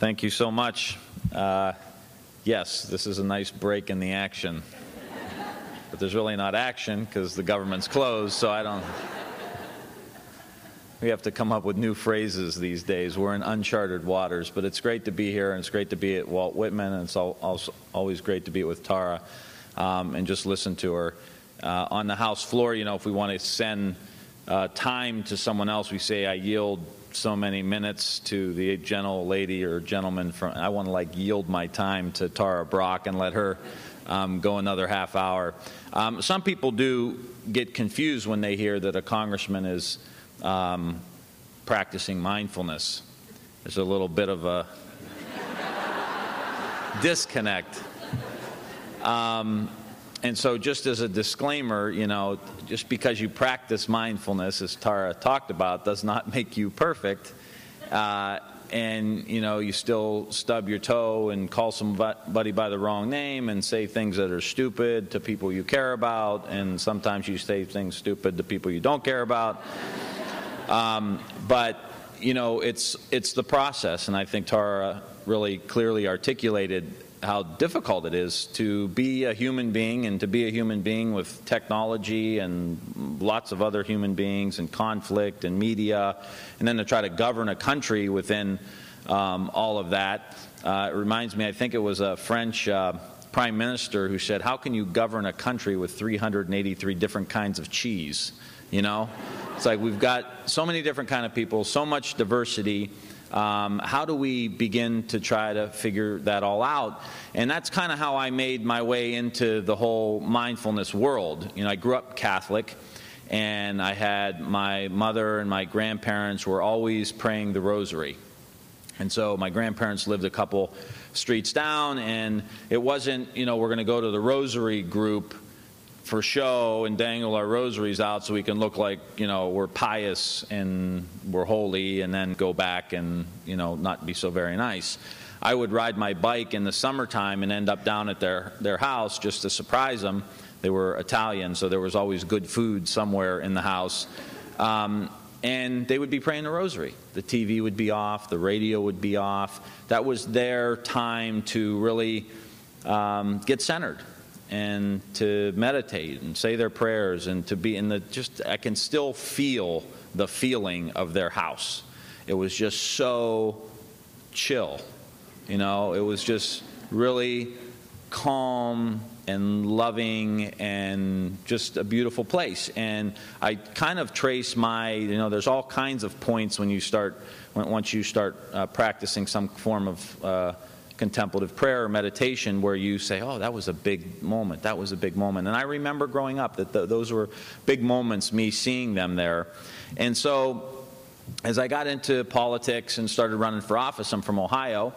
Thank you so much. Uh, yes, this is a nice break in the action. But there's really not action because the government's closed, so I don't. We have to come up with new phrases these days. We're in uncharted waters, but it's great to be here, and it's great to be at Walt Whitman, and it's also always great to be with Tara um, and just listen to her. Uh, on the House floor, you know, if we want to send uh, time to someone else, we say, I yield so many minutes to the gentle lady or gentleman from, I want to like yield my time to Tara Brach and let her um, go another half hour. Um, some people do get confused when they hear that a congressman is um, practicing mindfulness. There's a little bit of a disconnect. Um, and so, just as a disclaimer, you know, just because you practice mindfulness, as Tara talked about, does not make you perfect. Uh, and you know, you still stub your toe and call somebody by the wrong name and say things that are stupid to people you care about, and sometimes you say things stupid to people you don't care about. Um, but you know, it's it's the process, and I think Tara really clearly articulated how difficult it is to be a human being and to be a human being with technology and lots of other human beings and conflict and media, and then to try to govern a country within um, all of that. Uh, it reminds me, I think it was a French uh, prime minister who said, How can you govern a country with 383 different kinds of cheese? You know? It's like we've got so many different kind of people, so much diversity um, how do we begin to try to figure that all out? And that's kind of how I made my way into the whole mindfulness world. You know, I grew up Catholic, and I had my mother and my grandparents were always praying the rosary. And so my grandparents lived a couple streets down, and it wasn't, you know, we're going to go to the rosary group for show and dangle our rosaries out so we can look like you know we're pious and we're holy and then go back and you know not be so very nice. I would ride my bike in the summertime and end up down at their their house just to surprise them they were italian so there was always good food somewhere in the house. Um, and they would be praying the rosary. The tv would be off the radio would be off. That was their time to really um, get centered and to meditate and say their prayers and to be in the just I can still feel the feeling of their house. It was just so chill. You know, it was just really calm and loving and just a beautiful place. And I kind of trace my, you know, there's all kinds of points when you start, once you start uh, practicing some form of uh, contemplative prayer or meditation where you say, Oh, that was a big moment. That was a big moment. And I remember growing up that the, those were big moments, me seeing them there. And so as I got into politics and started running for office, I'm from Ohio.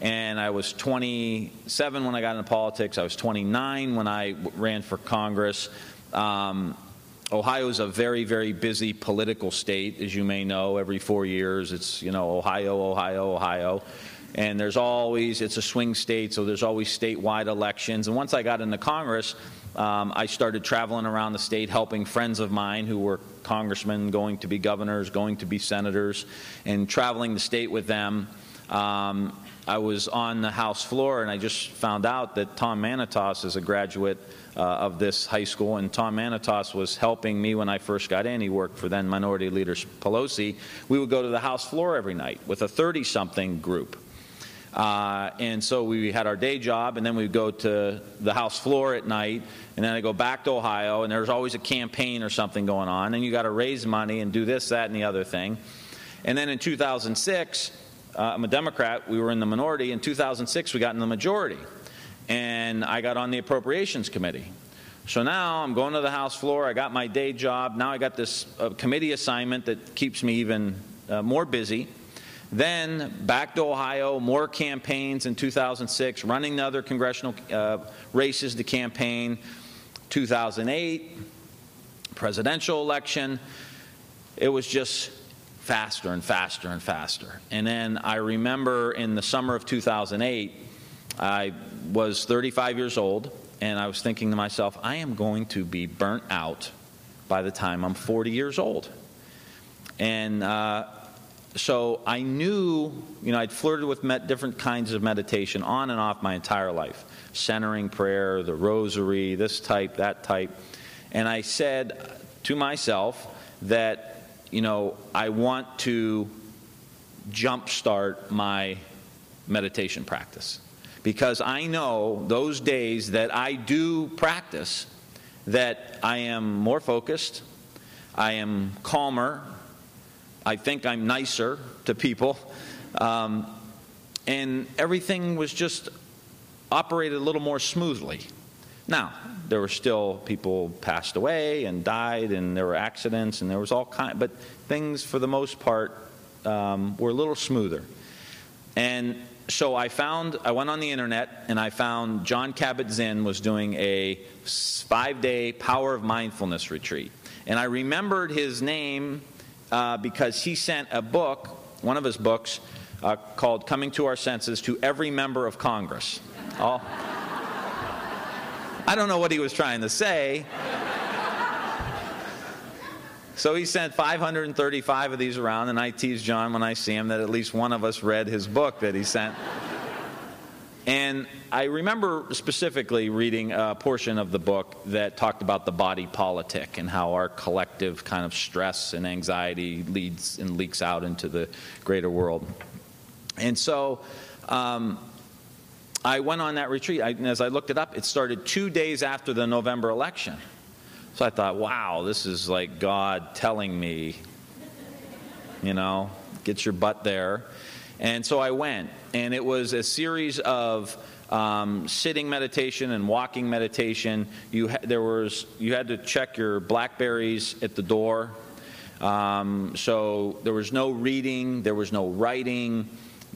And I was 27 when I got into politics. I was 29 when I ran for Congress. Um, Ohio is a very, very busy political state, as you may know. Every four years, it's, you know, Ohio, Ohio, Ohio and there's always it's a swing state so there's always statewide elections and once i got into congress um, i started traveling around the state helping friends of mine who were congressmen going to be governors going to be senators and traveling the state with them um, i was on the house floor and i just found out that tom manitas is a graduate uh, of this high school, and Tom Manitas was helping me when I first got in. He worked for then Minority Leader Pelosi. We would go to the House floor every night with a 30 something group. Uh, and so we had our day job, and then we'd go to the House floor at night, and then I go back to Ohio, and there's always a campaign or something going on, and you got to raise money and do this, that, and the other thing. And then in 2006, uh, I'm a Democrat, we were in the minority. In 2006, we got in the majority, and I got on the Appropriations Committee. So now I'm going to the House floor, I got my day job, now I got this uh, committee assignment that keeps me even uh, more busy. Then back to Ohio, more campaigns in 2006, running the other congressional uh, races to campaign. 2008, presidential election. It was just faster and faster and faster. And then I remember in the summer of 2008, I was 35 years old, and I was thinking to myself, I am going to be burnt out by the time I'm 40 years old. And uh, so I knew, you know, I'd flirted with different kinds of meditation on and off my entire life centering prayer, the rosary, this type, that type. And I said to myself that, you know, I want to jumpstart my meditation practice. Because I know those days that I do practice, that I am more focused, I am calmer, I think I'm nicer to people, um, and everything was just operated a little more smoothly. Now, there were still people passed away and died, and there were accidents, and there was all kind. But things, for the most part, um, were a little smoother. And so I found, I went on the internet and I found John Kabat-Zinn was doing a five day power of mindfulness retreat. And I remembered his name uh, because he sent a book, one of his books, uh, called Coming to Our Senses, to every member of Congress. All, I don't know what he was trying to say. So he sent 535 of these around, and I tease John when I see him that at least one of us read his book that he sent. And I remember specifically reading a portion of the book that talked about the body politic and how our collective kind of stress and anxiety leads and leaks out into the greater world. And so um, I went on that retreat. I, and as I looked it up, it started two days after the November election. So I thought, wow, this is like God telling me, you know, get your butt there. And so I went, and it was a series of um, sitting meditation and walking meditation. You ha- there was you had to check your blackberries at the door. Um, so there was no reading, there was no writing.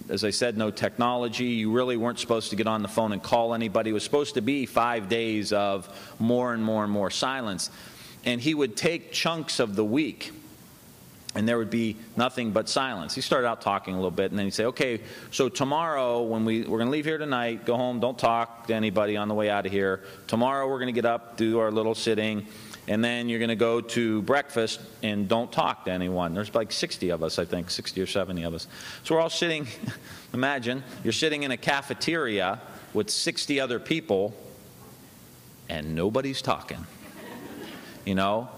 As I said, no technology. You really weren't supposed to get on the phone and call anybody. It was supposed to be five days of more and more and more silence. And he would take chunks of the week and there would be nothing but silence. He started out talking a little bit, and then he'd say, "Okay, so tomorrow when we we're going to leave here tonight, go home, don't talk to anybody on the way out of here. Tomorrow we're going to get up, do our little sitting, and then you're going to go to breakfast and don't talk to anyone." There's like 60 of us, I think, 60 or 70 of us. So we're all sitting. imagine you're sitting in a cafeteria with 60 other people, and nobody's talking. You know,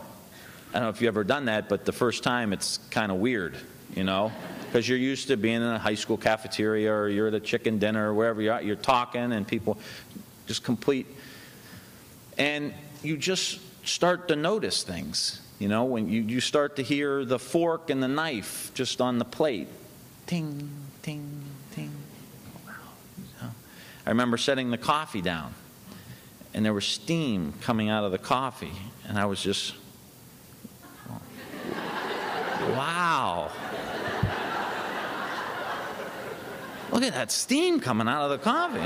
I don't know if you've ever done that, but the first time it's kind of weird, you know, because you're used to being in a high school cafeteria or you're at a chicken dinner or wherever you're at, you're talking and people just complete. And you just start to notice things, you know, when you, you start to hear the fork and the knife just on the plate. Ting, ting, ting. I remember setting the coffee down and there was steam coming out of the coffee and I was just Wow. Look at that steam coming out of the coffee.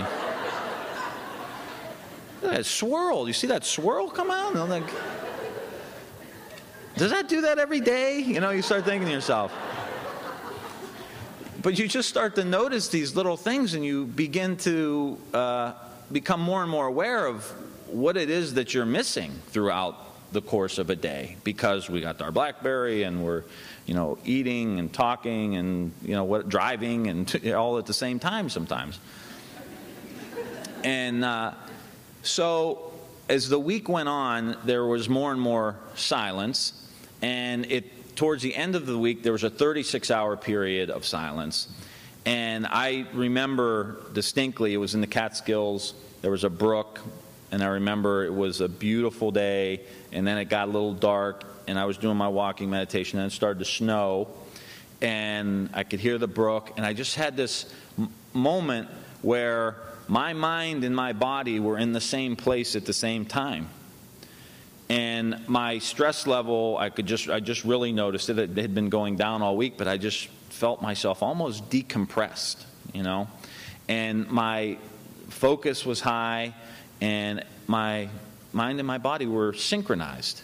Look at that swirl. You see that swirl come out? Like, does that do that every day? You know, you start thinking to yourself. But you just start to notice these little things and you begin to uh, become more and more aware of what it is that you're missing throughout the course of a day because we got our Blackberry and we're, you know, eating and talking and, you know, what, driving and all at the same time sometimes. and uh, so as the week went on, there was more and more silence. And it, towards the end of the week, there was a 36 hour period of silence. And I remember distinctly, it was in the Catskills. There was a brook and I remember it was a beautiful day, and then it got a little dark, and I was doing my walking meditation, and it started to snow, and I could hear the brook, and I just had this m- moment where my mind and my body were in the same place at the same time. And my stress level, I could just, I just really noticed it. It had been going down all week, but I just felt myself almost decompressed, you know. And my focus was high and my mind and my body were synchronized.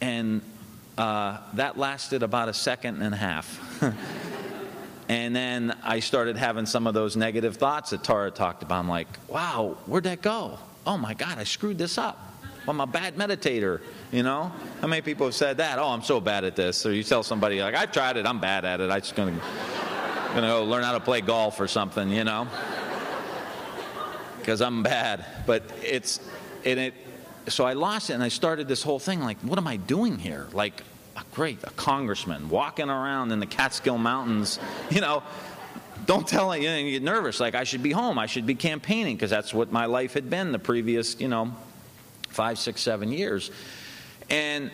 And uh, that lasted about a second and a half. and then I started having some of those negative thoughts that Tara talked about. I'm like, wow, where'd that go? Oh my God, I screwed this up. I'm a bad meditator. You know, how many people have said that? Oh, I'm so bad at this. Or you tell somebody like, I've tried it, I'm bad at it. I'm just gonna gonna go learn how to play golf or something. You know, because I'm bad. But it's and it. So I lost it, and I started this whole thing like, what am I doing here? Like, a great, a congressman walking around in the Catskill Mountains. You know, don't tell you, know, you get nervous. Like I should be home. I should be campaigning because that's what my life had been the previous, you know, five, six, seven years. And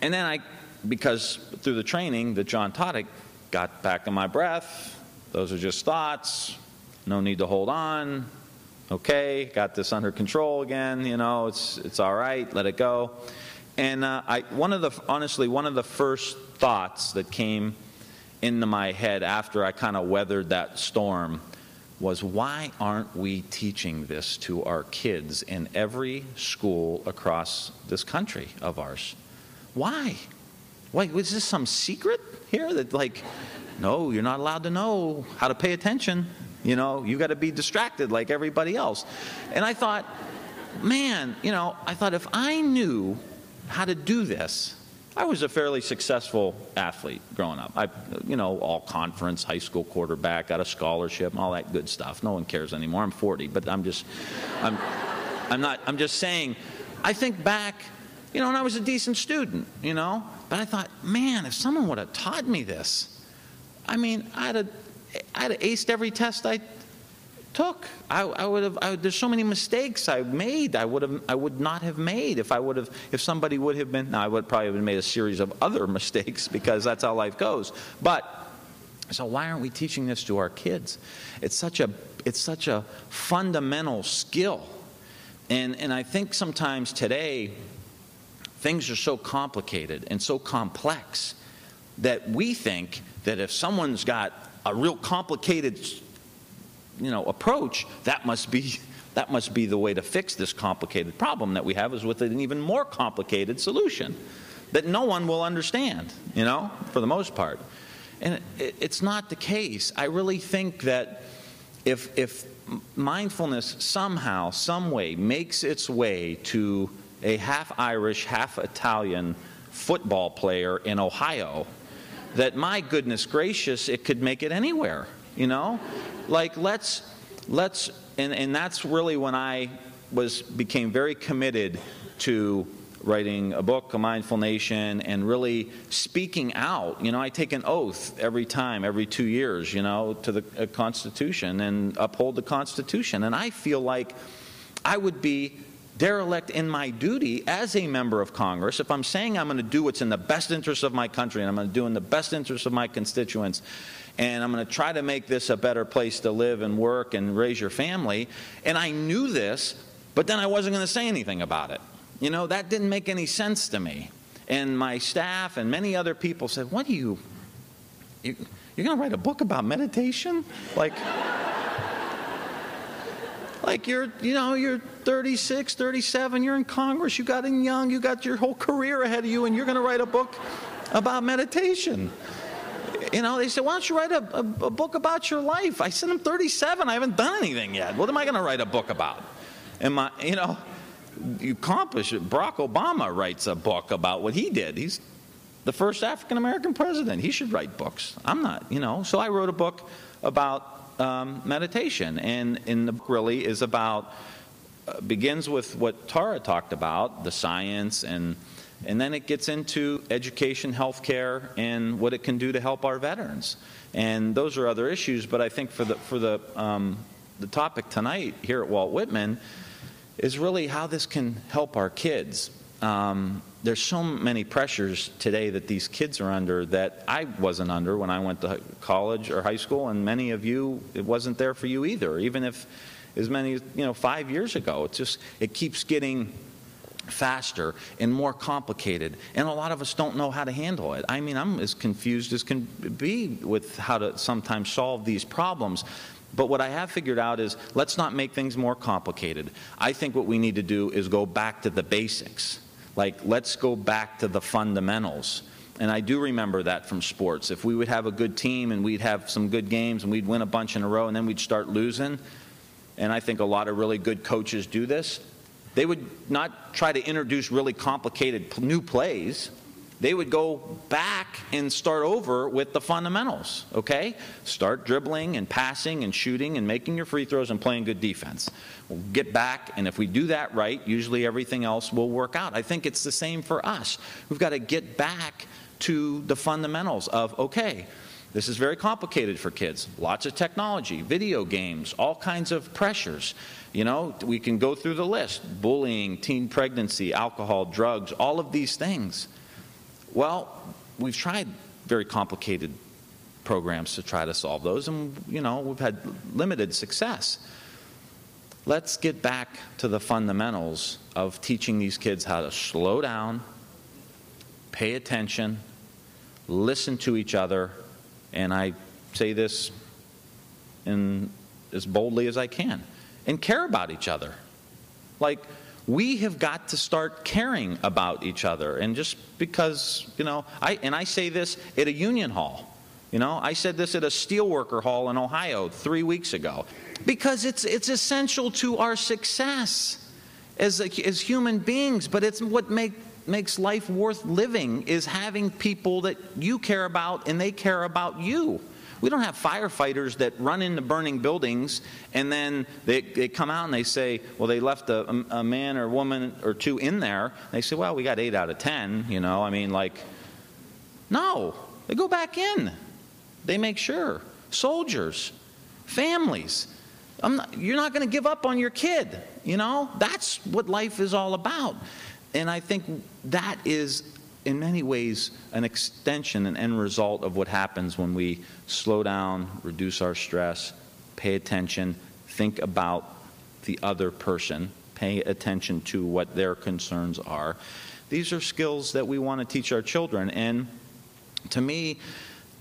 and then I, because through the training that John taught, I got back in my breath. Those are just thoughts. No need to hold on. Okay, got this under control again. You know, it's it's all right. Let it go. And uh, I, one of the honestly, one of the first thoughts that came into my head after I kind of weathered that storm was why aren't we teaching this to our kids in every school across this country of ours? Why? Why was this some secret here that like no, you're not allowed to know how to pay attention. You know, you got to be distracted like everybody else. And I thought, man, you know, I thought if I knew how to do this, I was a fairly successful athlete growing up. I, you know, all conference, high school quarterback, got a scholarship, all that good stuff. No one cares anymore. I'm 40, but I'm just, I'm, I'm not. I'm just saying. I think back, you know, and I was a decent student, you know, but I thought, man, if someone would have taught me this, I mean, I'd have, I'd have aced every test I took. I, I would have. I, there's so many mistakes I made. I would have. I would not have made if I would have. If somebody would have been. Now I would probably have made a series of other mistakes because that's how life goes. But so why aren't we teaching this to our kids? It's such a. It's such a fundamental skill, and and I think sometimes today things are so complicated and so complex that we think that if someone's got a real complicated you know, approach, that must be that must be the way to fix this complicated problem that we have is with an even more complicated solution that no one will understand, you know, for the most part. And it, it's not the case. I really think that if, if mindfulness somehow, some way, makes its way to a half Irish, half Italian football player in Ohio, that my goodness gracious, it could make it anywhere, you know? like let's let's and, and that's really when I was became very committed to writing a book, A Mindful Nation, and really speaking out. You know, I take an oath every time, every two years, you know, to the uh, Constitution and uphold the Constitution. And I feel like I would be derelict in my duty as a member of Congress if I'm saying I'm going to do what's in the best interest of my country and I'm going to do in the best interest of my constituents and I'm going to try to make this a better place to live and work and raise your family. And I knew this, but then I wasn't going to say anything about it. You know, that didn't make any sense to me. And my staff and many other people said, What you, you you're going to write a book about meditation? Like, like you're, you know, you're 36, 37, you're in Congress, you got in young, you got your whole career ahead of you, and you're going to write a book about meditation you know, they said, why don't you write a, a, a book about your life? I said, I'm 37. I haven't done anything yet. What am I going to write a book about? And my, you know, you accomplish it. Barack Obama writes a book about what he did. He's the first African American president. He should write books. I'm not, you know. So I wrote a book about um, meditation, and in the book really is about uh, begins with what Tara talked about, the science and and then it gets into education, healthcare, and what it can do to help our veterans. And those are other issues, but I think for the, for the, um, the topic tonight here at Walt Whitman is really how this can help our kids. Um, there's so many pressures today that these kids are under that I wasn't under when I went to college or high school, and many of you, it wasn't there for you either, even if as many, you know, five years ago. It's just, it keeps getting faster and more complicated and a lot of us don't know how to handle it. I mean i'm as confused as can be with how to sometimes solve these problems. But what i have figured out is let's not make things more complicated. I think what we need to do is go back to the basics like let's go back to the fundamentals and I do remember that from sports. If we would have a good team and we'd have some good games and we'd win a bunch in a row and then we'd start losing, and I think a lot of really good coaches do this, They would not try to introduce really complicated new plays. They would go back and start over with the fundamentals, okay? Start dribbling and passing and shooting and making your free throws and playing good defense. We'll get back, and if we do that right, usually everything else will work out. I think it's the same for us. We've got to get back to the fundamentals of, okay, this is very complicated for kids. Lots of technology, video games, all kinds of pressures. You know, we can go through the list bullying, teen pregnancy, alcohol, drugs, all of these things. Well, we've tried very complicated programs to try to solve those, and, you know, we've had limited success. Let's get back to the fundamentals of teaching these kids how to slow down, pay attention, listen to each other, and I say this in, as boldly as I can, and care about each other. Like, we have got to start caring about each other. And just because, you know, I, and I say this at a union hall. You know, I said this at a steelworker hall in Ohio three weeks ago because it's, it's essential to our success as, a, as human beings, but it's what make, makes life worth living is having people that you care about and they care about you. We don't have firefighters that run into burning buildings and then they, they come out and they say, well, they left a, a man or woman or two in there. They say, well, we got eight out of ten, you know. I mean, like, no, they go back in. They make sure. Soldiers, families. Not, you're not going to give up on your kid, you know. That's what life is all about. And I think that is, in many ways, an extension, an end result of what happens when we slow down, reduce our stress, pay attention, think about the other person, pay attention to what their concerns are. These are skills that we want to teach our children. And to me,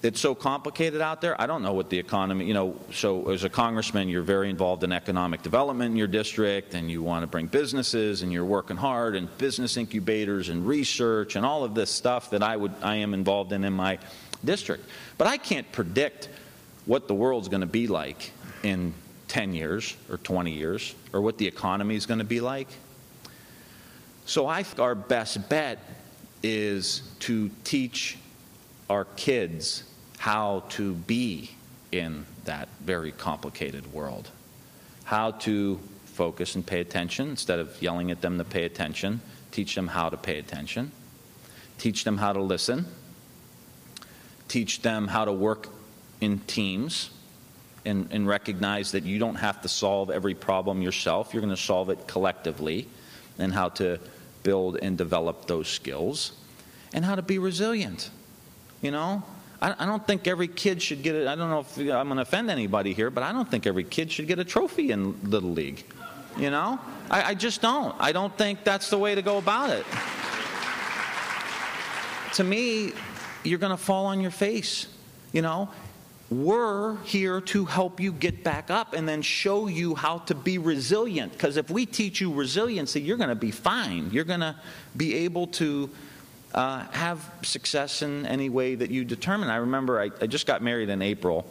it's so complicated out there. I don't know what the economy, you know, so as a congressman, you're very involved in economic development in your district and you want to bring businesses and you're working hard and business incubators and research and all of this stuff that I would I am involved in in my district. But I can't predict what the world's going to be like in 10 years or 20 years or what the economy is going to be like. So I think our best bet is to teach our kids how to be in that very complicated world, how to focus and pay attention instead of yelling at them to pay attention, teach them how to pay attention, teach them how to listen, teach them how to work in teams. And, and recognize that you don't have to solve every problem yourself. You're going to solve it collectively, and how to build and develop those skills, and how to be resilient. You know, I, don't think every kid should get it. I don't know if I'm going to offend anybody here, but I don't think every kid should get a trophy in Little League. You know? I, I just don't. I don't think that's the way to go about it. To me, you're going to fall on your face. You know? We're here to help you get back up and then show you how to be resilient. Because if we teach you resiliency, you're going to be fine. You're going to be able to uh, have success in any way that you determine. I remember I, I just got married in April,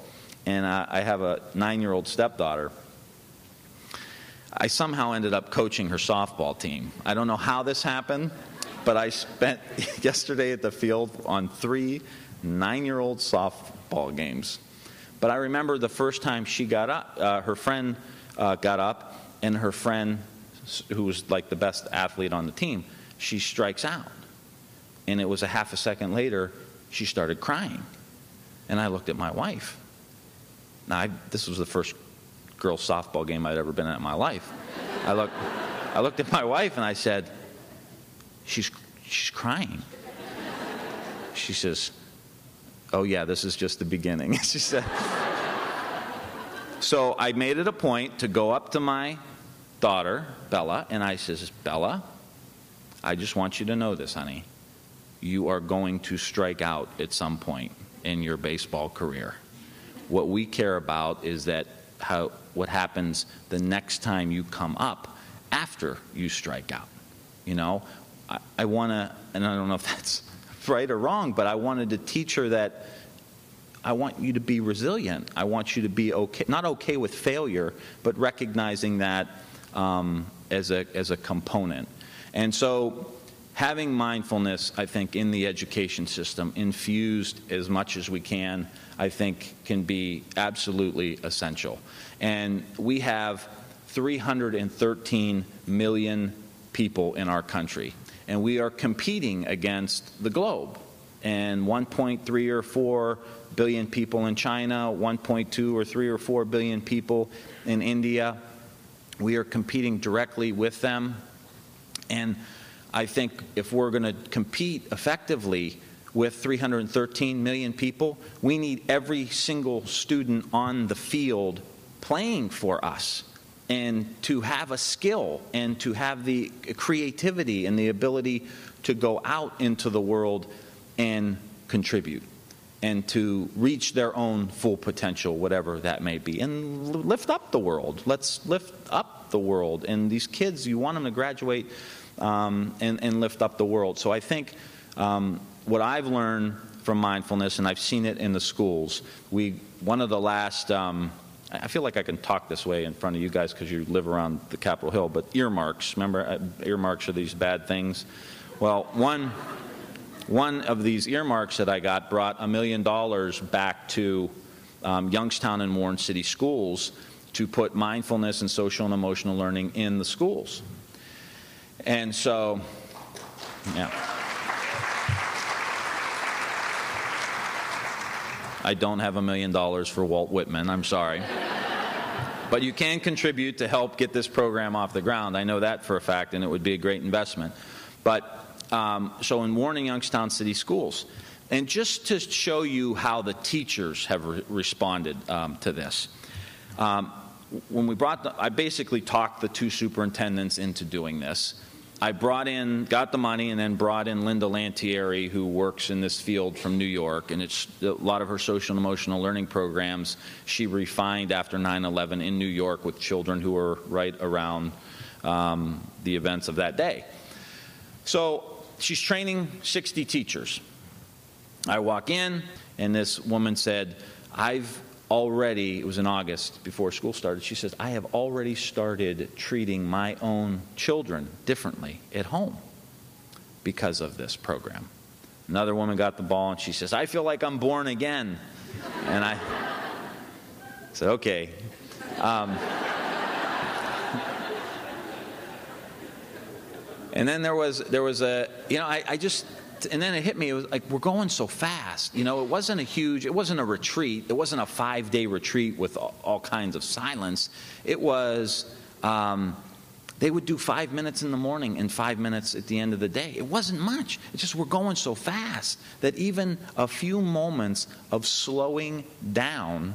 and uh, I have a nine year old stepdaughter. I somehow ended up coaching her softball team. I don't know how this happened, but I spent yesterday at the field on three nine year old softball games. But I remember the first time she got up, uh, her friend uh, got up, and her friend, who was like the best athlete on the team, she strikes out and it was a half a second later, she started crying. And I looked at my wife. Now, I, this was the first girls' softball game I'd ever been at in my life. I looked, I looked at my wife and I said, she's, she's crying. She says, Oh, yeah, this is just the beginning. she said. so I made it a point to go up to my daughter, Bella, and I says, Bella, I just want you to know this, honey you are going to strike out at some point in your baseball career. What we care about is that how what happens the next time you come up after you strike out. You know, I, I want to, and I don't know if that's right or wrong, but I wanted to teach her that I want you to be resilient. I want you to be okay, not okay with failure, but recognizing that um, as, a, as a component. And so having mindfulness, I think, in the education system infused as much as we can, I think, can be absolutely essential. And we have 313 million people in our country, and we are competing against the globe. And 1.3 or 4 billion people in China, 1.2 or 3 or 4 billion people in India. We are competing directly with them. And I think if we're going to compete effectively with 313 million people, we need every single student on the field playing for us and to have a skill and to have the creativity and the ability to go out into the world and contribute and to reach their own full potential, whatever that may be, and lift up the world. Let's lift up the world. And these kids, you want them to graduate um, and, and, lift up the world. So I think um, what I've learned from mindfulness, and I've seen it in the schools, we one of the last. Um, I feel like I can talk this way in front of you guys because you live around the Capitol Hill, but earmarks, remember, uh, earmarks are these bad things. Well, one, one of these earmarks that I got brought a million dollars back to um, Youngstown and Warren City schools to put mindfulness and social and emotional learning in the schools. And so, yeah. I don't have a million dollars for Walt Whitman, I'm sorry. but you can contribute to help get this program off the ground. I know that for a fact, and it would be a great investment. But um, so in warning Youngstown City Schools, and just to show you how the teachers have re- responded um, to this, um, when we brought, the, I basically talked the two superintendents into doing this. I brought in, got the money, and then brought in Linda Lantieri, who works in this field from New York, and it's a lot of her social and emotional learning programs she refined after 9/11 in New York with children who were right around um, the events of that day. So she's training 60 teachers. I walk in, and this woman said, "I've already, it was in August before school started, she says, I have already started treating my own children differently at home because of this program. Another woman got the ball and she says, I feel like I'm born again. And I said, okay. Um, and then there was there was a you know I, I just and then it hit me. It was like we're going so fast. You know, it wasn't a huge. It wasn't a retreat. It wasn't a five day retreat with all, all, kinds of silence. It was. Um, they would do five minutes in the morning and five minutes at the end of the day. It wasn't much. It's just we're going so fast that even a few moments of slowing down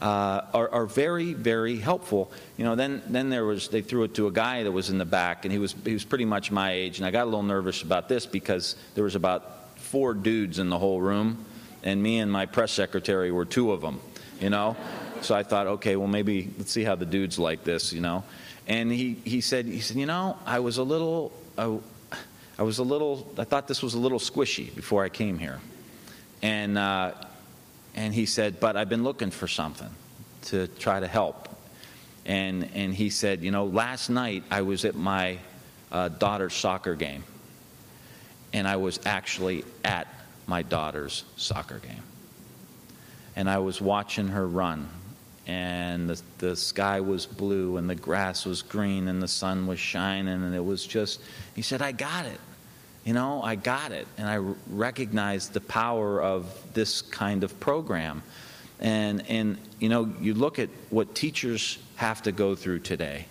uh, are, are, very, very helpful. You know, then, then there was, they threw it to a guy that was in the back, and he was, he was pretty much my age, and I got a little nervous about this because there was about four dudes in the whole room, and me and my press secretary were two of them, you know? So I thought, okay, well, maybe let's see how the dudes like this, you know? And he, he said, he said, you know, I was a little, I, I was a little, I thought this was a little squishy before I came here. And, uh, and he said, But I've been looking for something to try to help. And, and he said, You know, last night I was at my uh, daughter's soccer game, and I was actually at my daughter's soccer game. And I was watching her run, and the, the sky was blue, and the grass was green, and the sun was shining, and it was just, he said, I got it you know, I got it. And I recognized the power of this kind of program. And, and, you know, you look at what teachers have to go through today,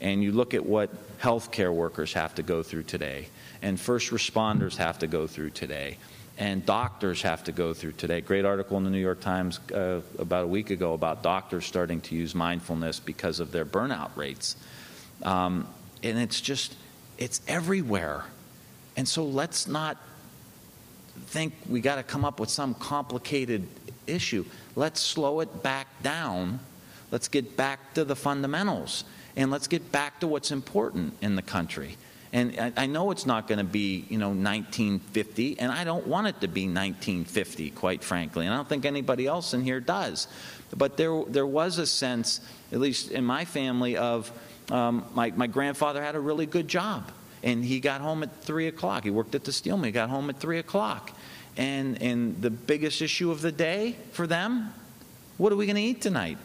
and you look at what healthcare workers have to go through today, and first responders have to go through today, and doctors have to go through today. Great article in the New York Times uh, about a week ago about doctors starting to use mindfulness because of their burnout rates. Um, and it's just, it's everywhere. And so let's not think we got to come up with some complicated issue. Let's slow it back down. Let's get back to the fundamentals. And let's get back to what's important in the country. And I, I know it's not going to be, you know, 1950, and I don't want it to be 1950, quite frankly. And I don't think anybody else in here does. But there, there was a sense, at least in my family, of um, my, my grandfather had a really good job, and he got home at 3 o'clock. He worked at the steel mill, he got home at 3 o'clock. And, and the biggest issue of the day for them, what are we going to eat tonight?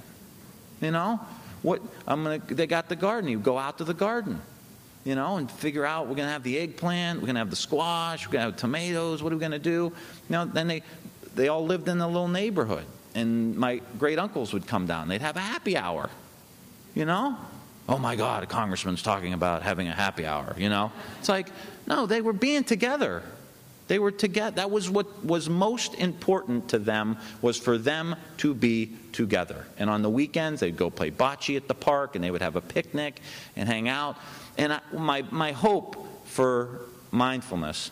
You know, what I'm gonna. They got the garden. You go out to the garden, you know, and figure out we're gonna have the eggplant, we're gonna have the squash, we're gonna have tomatoes. What are we gonna do? You know, then they they all lived in a little neighborhood, and my great uncles would come down. They'd have a happy hour, you know. Oh my God, a congressman's talking about having a happy hour. You know, it's like no, they were being together. They were together. That was what was most important to them was for them to be together. And on the weekends, they'd go play bocce at the park, and they would have a picnic and hang out. And I, my my hope for mindfulness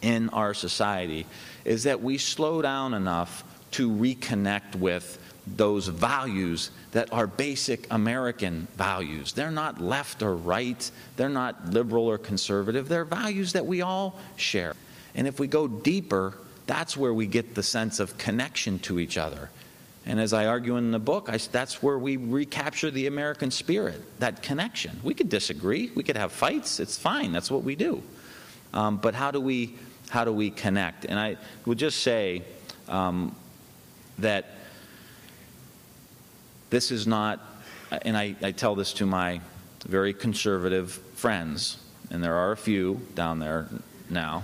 in our society is that we slow down enough to reconnect with those values that are basic American values. They're not left or right, they're not liberal or conservative, they're values that we all share. And if we go deeper, that's where we get the sense of connection to each other. And as I argue in the book, I, that's where we recapture the American spirit, that connection. We could disagree, we could have fights, it's fine, that's what we do. Um, but how do we how do we connect? And I would just say um, that this is not, and I, I tell this to my very conservative friends, and there are a few down there now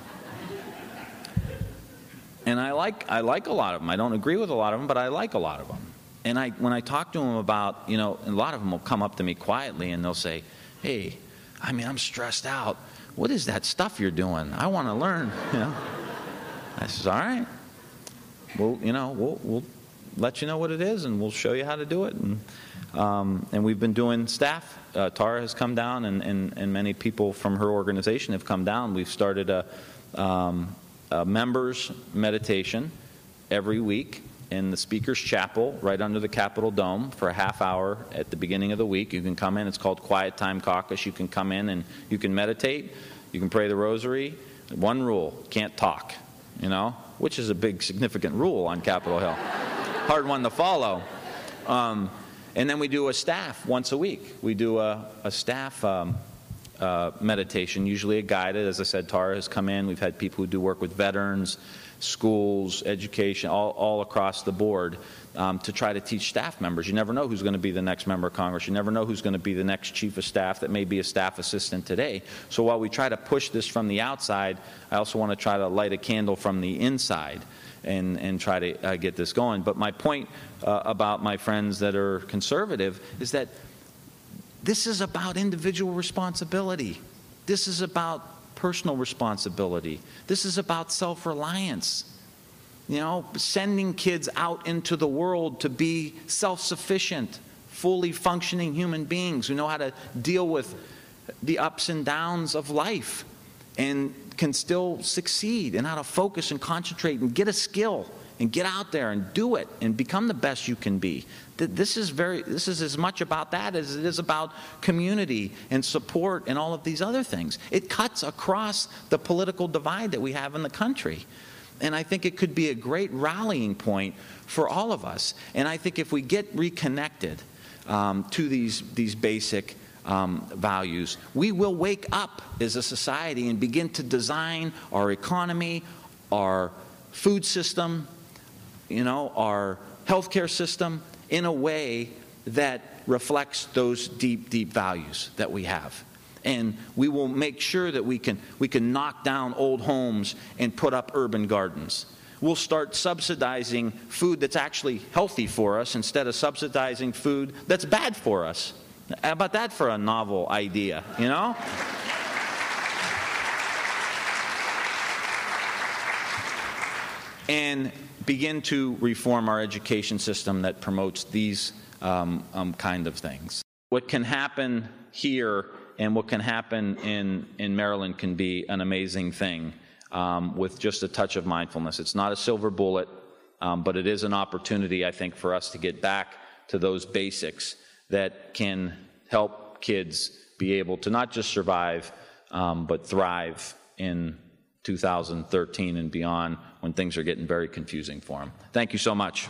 and I like I like a lot of them. I don't agree with a lot of them, but I like a lot of them. And I when I talk to them about you know, a lot of them will come up to me quietly and they'll say, "Hey, I mean, I'm stressed out. What is that stuff you're doing? I want to learn." You know. I says, "All right. Well, you know, we'll we'll let you know what it is, and we'll show you how to do it." And um, and we've been doing staff. Uh, Tara has come down, and, and, and many people from her organization have come down. We've started a, um, a members meditation every week in the Speaker's Chapel right under the Capitol Dome for a half hour at the beginning of the week. You can come in, it's called Quiet Time Caucus. You can come in and you can meditate, you can pray the rosary. One rule can't talk, you know, which is a big, significant rule on Capitol Hill. Hard one to follow. Um, and then we do a staff once a week. We do a, a staff um, uh, meditation, usually a guided. As I said, Tara has come in. We've had people who do work with veterans, schools, education, all, all across the board um, to try to teach staff members. You never know who's going to be the next member of Congress. You never know who's going to be the next chief of staff that may be a staff assistant today. So while we try to push this from the outside, I also want to try to light a candle from the inside. And, and try to uh, get this going. But my point uh, about my friends that are conservative is that this is about individual responsibility. This is about personal responsibility. This is about self reliance. You know, sending kids out into the world to be self sufficient, fully functioning human beings who know how to deal with the ups and downs of life and can still succeed and how to focus and concentrate and get a skill and get out there and do it and become the best you can be. This is very this is as much about that as it is about community and support and all of these other things. It cuts across the political divide that we have in the country. And I think it could be a great rallying point for all of us. And I think if we get reconnected um, to these, these basic um, values, we will wake up as a society and begin to design our economy, our food system, you know, our healthcare system in a way that reflects those deep, deep values that we have. And we will make sure that we can, we can knock down old homes and put up urban gardens. We'll start subsidizing food that's actually healthy for us instead of subsidizing food that's bad for us. How about that for a novel idea, you know? and begin to reform our education system that promotes these um, um, kind of things. What can happen here and what can happen in, in Maryland can be an amazing thing um, with just a touch of mindfulness. It's not a silver bullet, um, but it is an opportunity, I think, for us to get back to those basics that can help kids be able to not just survive, um, but thrive in 2013 and beyond when things are getting very confusing for them. Thank you so much.